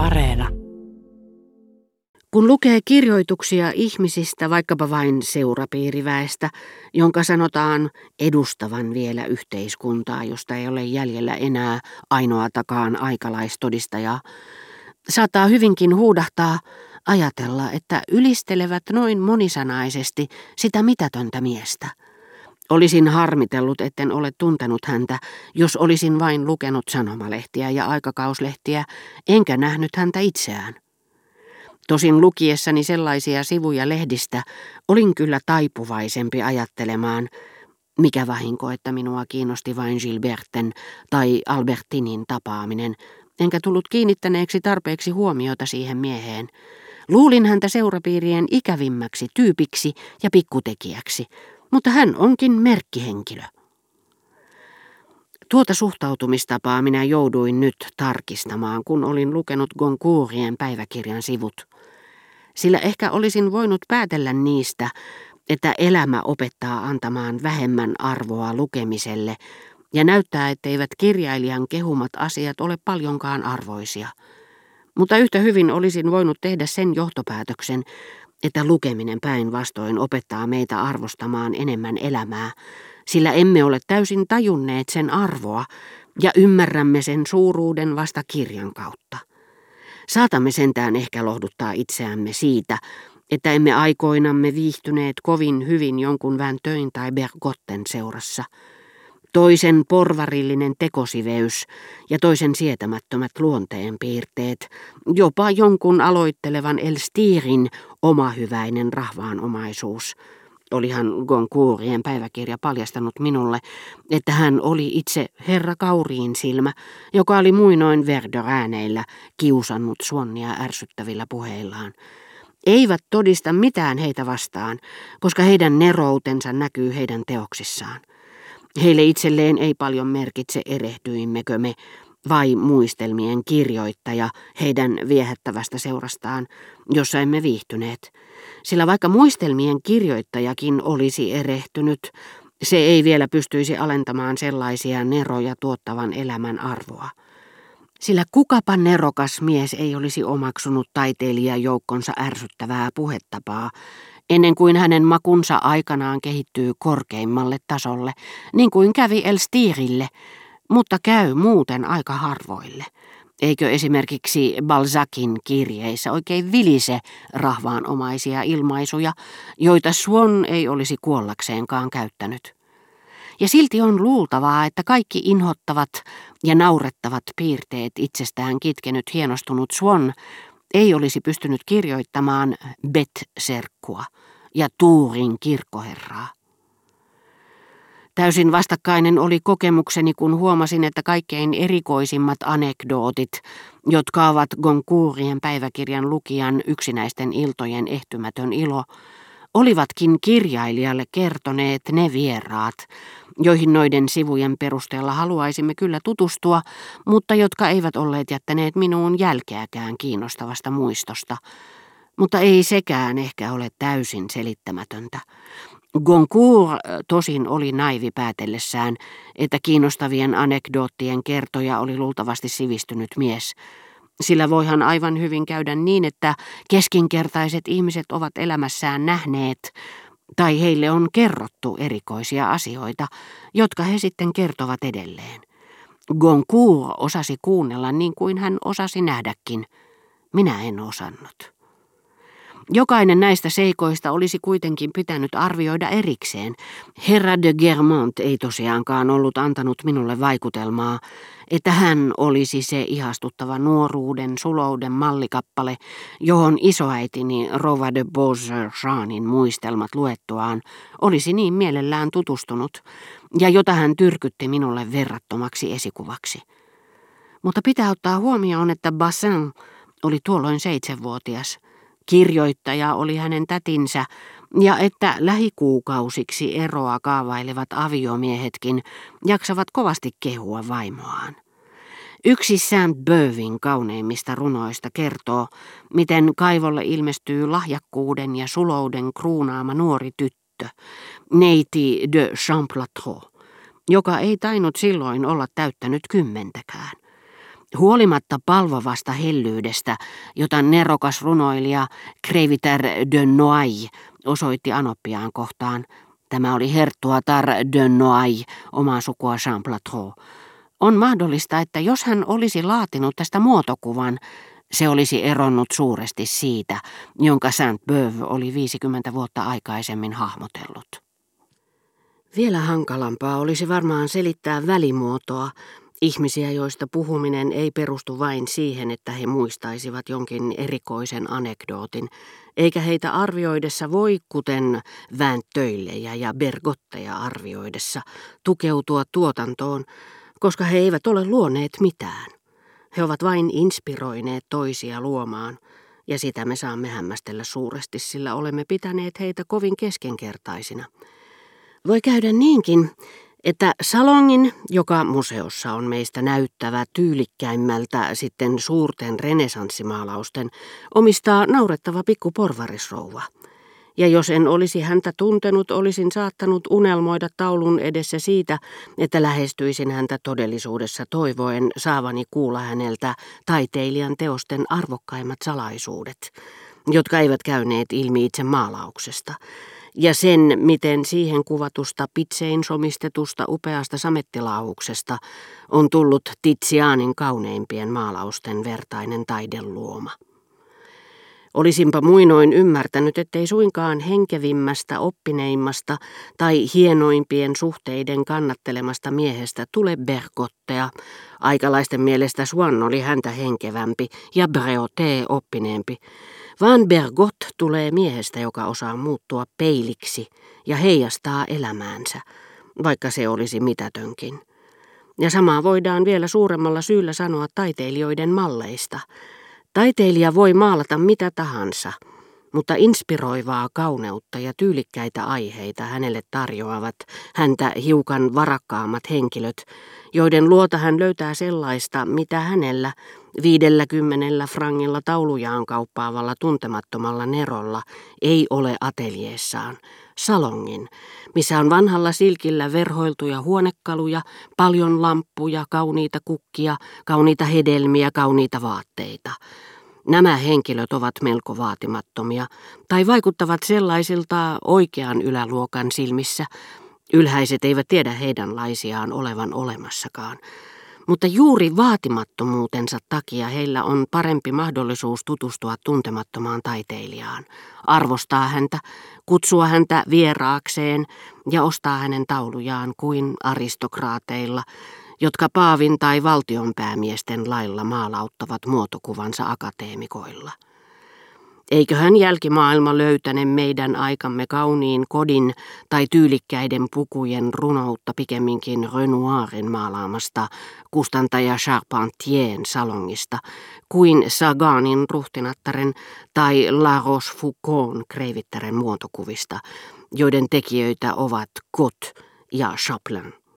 Areena. Kun lukee kirjoituksia ihmisistä, vaikkapa vain seurapiiriväestä, jonka sanotaan edustavan vielä yhteiskuntaa, josta ei ole jäljellä enää ainoatakaan aikalaistodistajaa, saattaa hyvinkin huudahtaa ajatella, että ylistelevät noin monisanaisesti sitä mitätöntä miestä – Olisin harmitellut, etten ole tuntenut häntä, jos olisin vain lukenut sanomalehtiä ja aikakauslehtiä, enkä nähnyt häntä itseään. Tosin lukiessani sellaisia sivuja lehdistä olin kyllä taipuvaisempi ajattelemaan, mikä vahinko, että minua kiinnosti vain Gilberten tai Albertinin tapaaminen, enkä tullut kiinnittäneeksi tarpeeksi huomiota siihen mieheen. Luulin häntä seurapiirien ikävimmäksi tyypiksi ja pikkutekijäksi, mutta hän onkin merkkihenkilö. Tuota suhtautumistapaa minä jouduin nyt tarkistamaan, kun olin lukenut Goncourien päiväkirjan sivut. Sillä ehkä olisin voinut päätellä niistä, että elämä opettaa antamaan vähemmän arvoa lukemiselle ja näyttää, etteivät kirjailijan kehumat asiat ole paljonkaan arvoisia. Mutta yhtä hyvin olisin voinut tehdä sen johtopäätöksen, että lukeminen päinvastoin opettaa meitä arvostamaan enemmän elämää, sillä emme ole täysin tajunneet sen arvoa ja ymmärrämme sen suuruuden vasta kirjan kautta. Saatamme sentään ehkä lohduttaa itseämme siitä, että emme aikoinamme viihtyneet kovin hyvin jonkun töin tai Bergotten seurassa – toisen porvarillinen tekosiveys ja toisen sietämättömät luonteenpiirteet, jopa jonkun aloittelevan Elstirin omahyväinen rahvaanomaisuus. Olihan Goncourien päiväkirja paljastanut minulle, että hän oli itse herra Kauriin silmä, joka oli muinoin Verdörääneillä kiusannut Suonnia ärsyttävillä puheillaan eivät todista mitään heitä vastaan, koska heidän neroutensa näkyy heidän teoksissaan. Heille itselleen ei paljon merkitse erehtyimmekö me vai muistelmien kirjoittaja heidän viehättävästä seurastaan, jossa emme viihtyneet. Sillä vaikka muistelmien kirjoittajakin olisi erehtynyt, se ei vielä pystyisi alentamaan sellaisia neroja tuottavan elämän arvoa. Sillä kukapa nerokas mies ei olisi omaksunut taiteilijajoukkonsa ärsyttävää puhetapaa, ennen kuin hänen makunsa aikanaan kehittyy korkeimmalle tasolle, niin kuin kävi Elstirille, mutta käy muuten aika harvoille. Eikö esimerkiksi Balzacin kirjeissä oikein vilise rahvaanomaisia ilmaisuja, joita Swan ei olisi kuollakseenkaan käyttänyt? Ja silti on luultavaa, että kaikki inhottavat ja naurettavat piirteet itsestään kitkenyt hienostunut Swan ei olisi pystynyt kirjoittamaan Bet-serkkua ja Tuurin kirkkoherraa. Täysin vastakkainen oli kokemukseni, kun huomasin, että kaikkein erikoisimmat anekdootit, jotka ovat Goncourien päiväkirjan lukijan yksinäisten iltojen ehtymätön ilo, olivatkin kirjailijalle kertoneet ne vieraat, joihin noiden sivujen perusteella haluaisimme kyllä tutustua, mutta jotka eivät olleet jättäneet minuun jälkeäkään kiinnostavasta muistosta. Mutta ei sekään ehkä ole täysin selittämätöntä. Goncourt tosin oli naivi päätellessään, että kiinnostavien anekdoottien kertoja oli luultavasti sivistynyt mies. Sillä voihan aivan hyvin käydä niin, että keskinkertaiset ihmiset ovat elämässään nähneet, tai heille on kerrottu erikoisia asioita, jotka he sitten kertovat edelleen. Goncourt osasi kuunnella niin kuin hän osasi nähdäkin. Minä en osannut. Jokainen näistä seikoista olisi kuitenkin pitänyt arvioida erikseen. Herra de Germont ei tosiaankaan ollut antanut minulle vaikutelmaa, että hän olisi se ihastuttava nuoruuden, sulouden mallikappale, johon isoäitini Rova de Beaujeanin muistelmat luettuaan olisi niin mielellään tutustunut, ja jota hän tyrkytti minulle verrattomaksi esikuvaksi. Mutta pitää ottaa huomioon, että Bassin oli tuolloin seitsemänvuotias – Kirjoittaja oli hänen tätinsä ja että lähikuukausiksi eroa kaavailevat aviomiehetkin jaksavat kovasti kehua vaimoaan. Yksi Saint Bövin kauneimmista runoista kertoo, miten kaivolle ilmestyy lahjakkuuden ja sulouden kruunaama nuori tyttö, neiti de Champlateau, joka ei tainnut silloin olla täyttänyt kymmentäkään. Huolimatta palvovasta hellyydestä, jota nerokas runoilija Creviter de Noailles osoitti Anoppiaan kohtaan, tämä oli Herttuatar de Noailles, omaa sukua Champlateau, on mahdollista, että jos hän olisi laatinut tästä muotokuvan, se olisi eronnut suuresti siitä, jonka Saint-Beuve oli 50 vuotta aikaisemmin hahmotellut. Vielä hankalampaa olisi varmaan selittää välimuotoa, ihmisiä, joista puhuminen ei perustu vain siihen, että he muistaisivat jonkin erikoisen anekdootin, eikä heitä arvioidessa voi, kuten vääntöillejä ja bergotteja arvioidessa, tukeutua tuotantoon, koska he eivät ole luoneet mitään. He ovat vain inspiroineet toisia luomaan, ja sitä me saamme hämmästellä suuresti, sillä olemme pitäneet heitä kovin keskenkertaisina. Voi käydä niinkin, että salongin, joka museossa on meistä näyttävä tyylikkäimmältä sitten suurten renesanssimaalausten, omistaa naurettava pikku porvarisrouva – ja jos en olisi häntä tuntenut, olisin saattanut unelmoida taulun edessä siitä, että lähestyisin häntä todellisuudessa toivoen saavani kuulla häneltä taiteilijan teosten arvokkaimmat salaisuudet, jotka eivät käyneet ilmi itse maalauksesta, ja sen, miten siihen kuvatusta pitsein somistetusta upeasta samettilauhuksesta on tullut Tizianin kauneimpien maalausten vertainen taideluoma. Olisinpa muinoin ymmärtänyt, ettei suinkaan henkevimmästä, oppineimmasta tai hienoimpien suhteiden kannattelemasta miehestä tule Bergottea. Aikalaisten mielestä Swan oli häntä henkevämpi ja Breote oppineempi, vaan Bergot tulee miehestä, joka osaa muuttua peiliksi ja heijastaa elämäänsä, vaikka se olisi mitätönkin. Ja samaa voidaan vielä suuremmalla syyllä sanoa taiteilijoiden malleista – Taiteilija voi maalata mitä tahansa, mutta inspiroivaa kauneutta ja tyylikkäitä aiheita hänelle tarjoavat häntä hiukan varakkaammat henkilöt, joiden luota hän löytää sellaista, mitä hänellä viidellä frangilla taulujaan kauppaavalla tuntemattomalla Nerolla ei ole ateljeessaan, salongin, missä on vanhalla silkillä verhoiltuja huonekaluja, paljon lamppuja, kauniita kukkia, kauniita hedelmiä, kauniita vaatteita. Nämä henkilöt ovat melko vaatimattomia, tai vaikuttavat sellaisilta oikean yläluokan silmissä. Ylhäiset eivät tiedä heidän laisiaan olevan olemassakaan. Mutta juuri vaatimattomuutensa takia heillä on parempi mahdollisuus tutustua tuntemattomaan taiteilijaan, arvostaa häntä, kutsua häntä vieraakseen ja ostaa hänen taulujaan kuin aristokraateilla, jotka paavin tai valtionpäämiesten lailla maalauttavat muotokuvansa akateemikoilla. Eiköhän jälkimaailma löytäne meidän aikamme kauniin kodin tai tyylikkäiden pukujen runoutta pikemminkin Renoirin maalaamasta kustantaja Charpentien salongista kuin Saganin ruhtinattaren tai La Rochefoucaultin kreivittären muotokuvista, joiden tekijöitä ovat Kot ja Chaplin.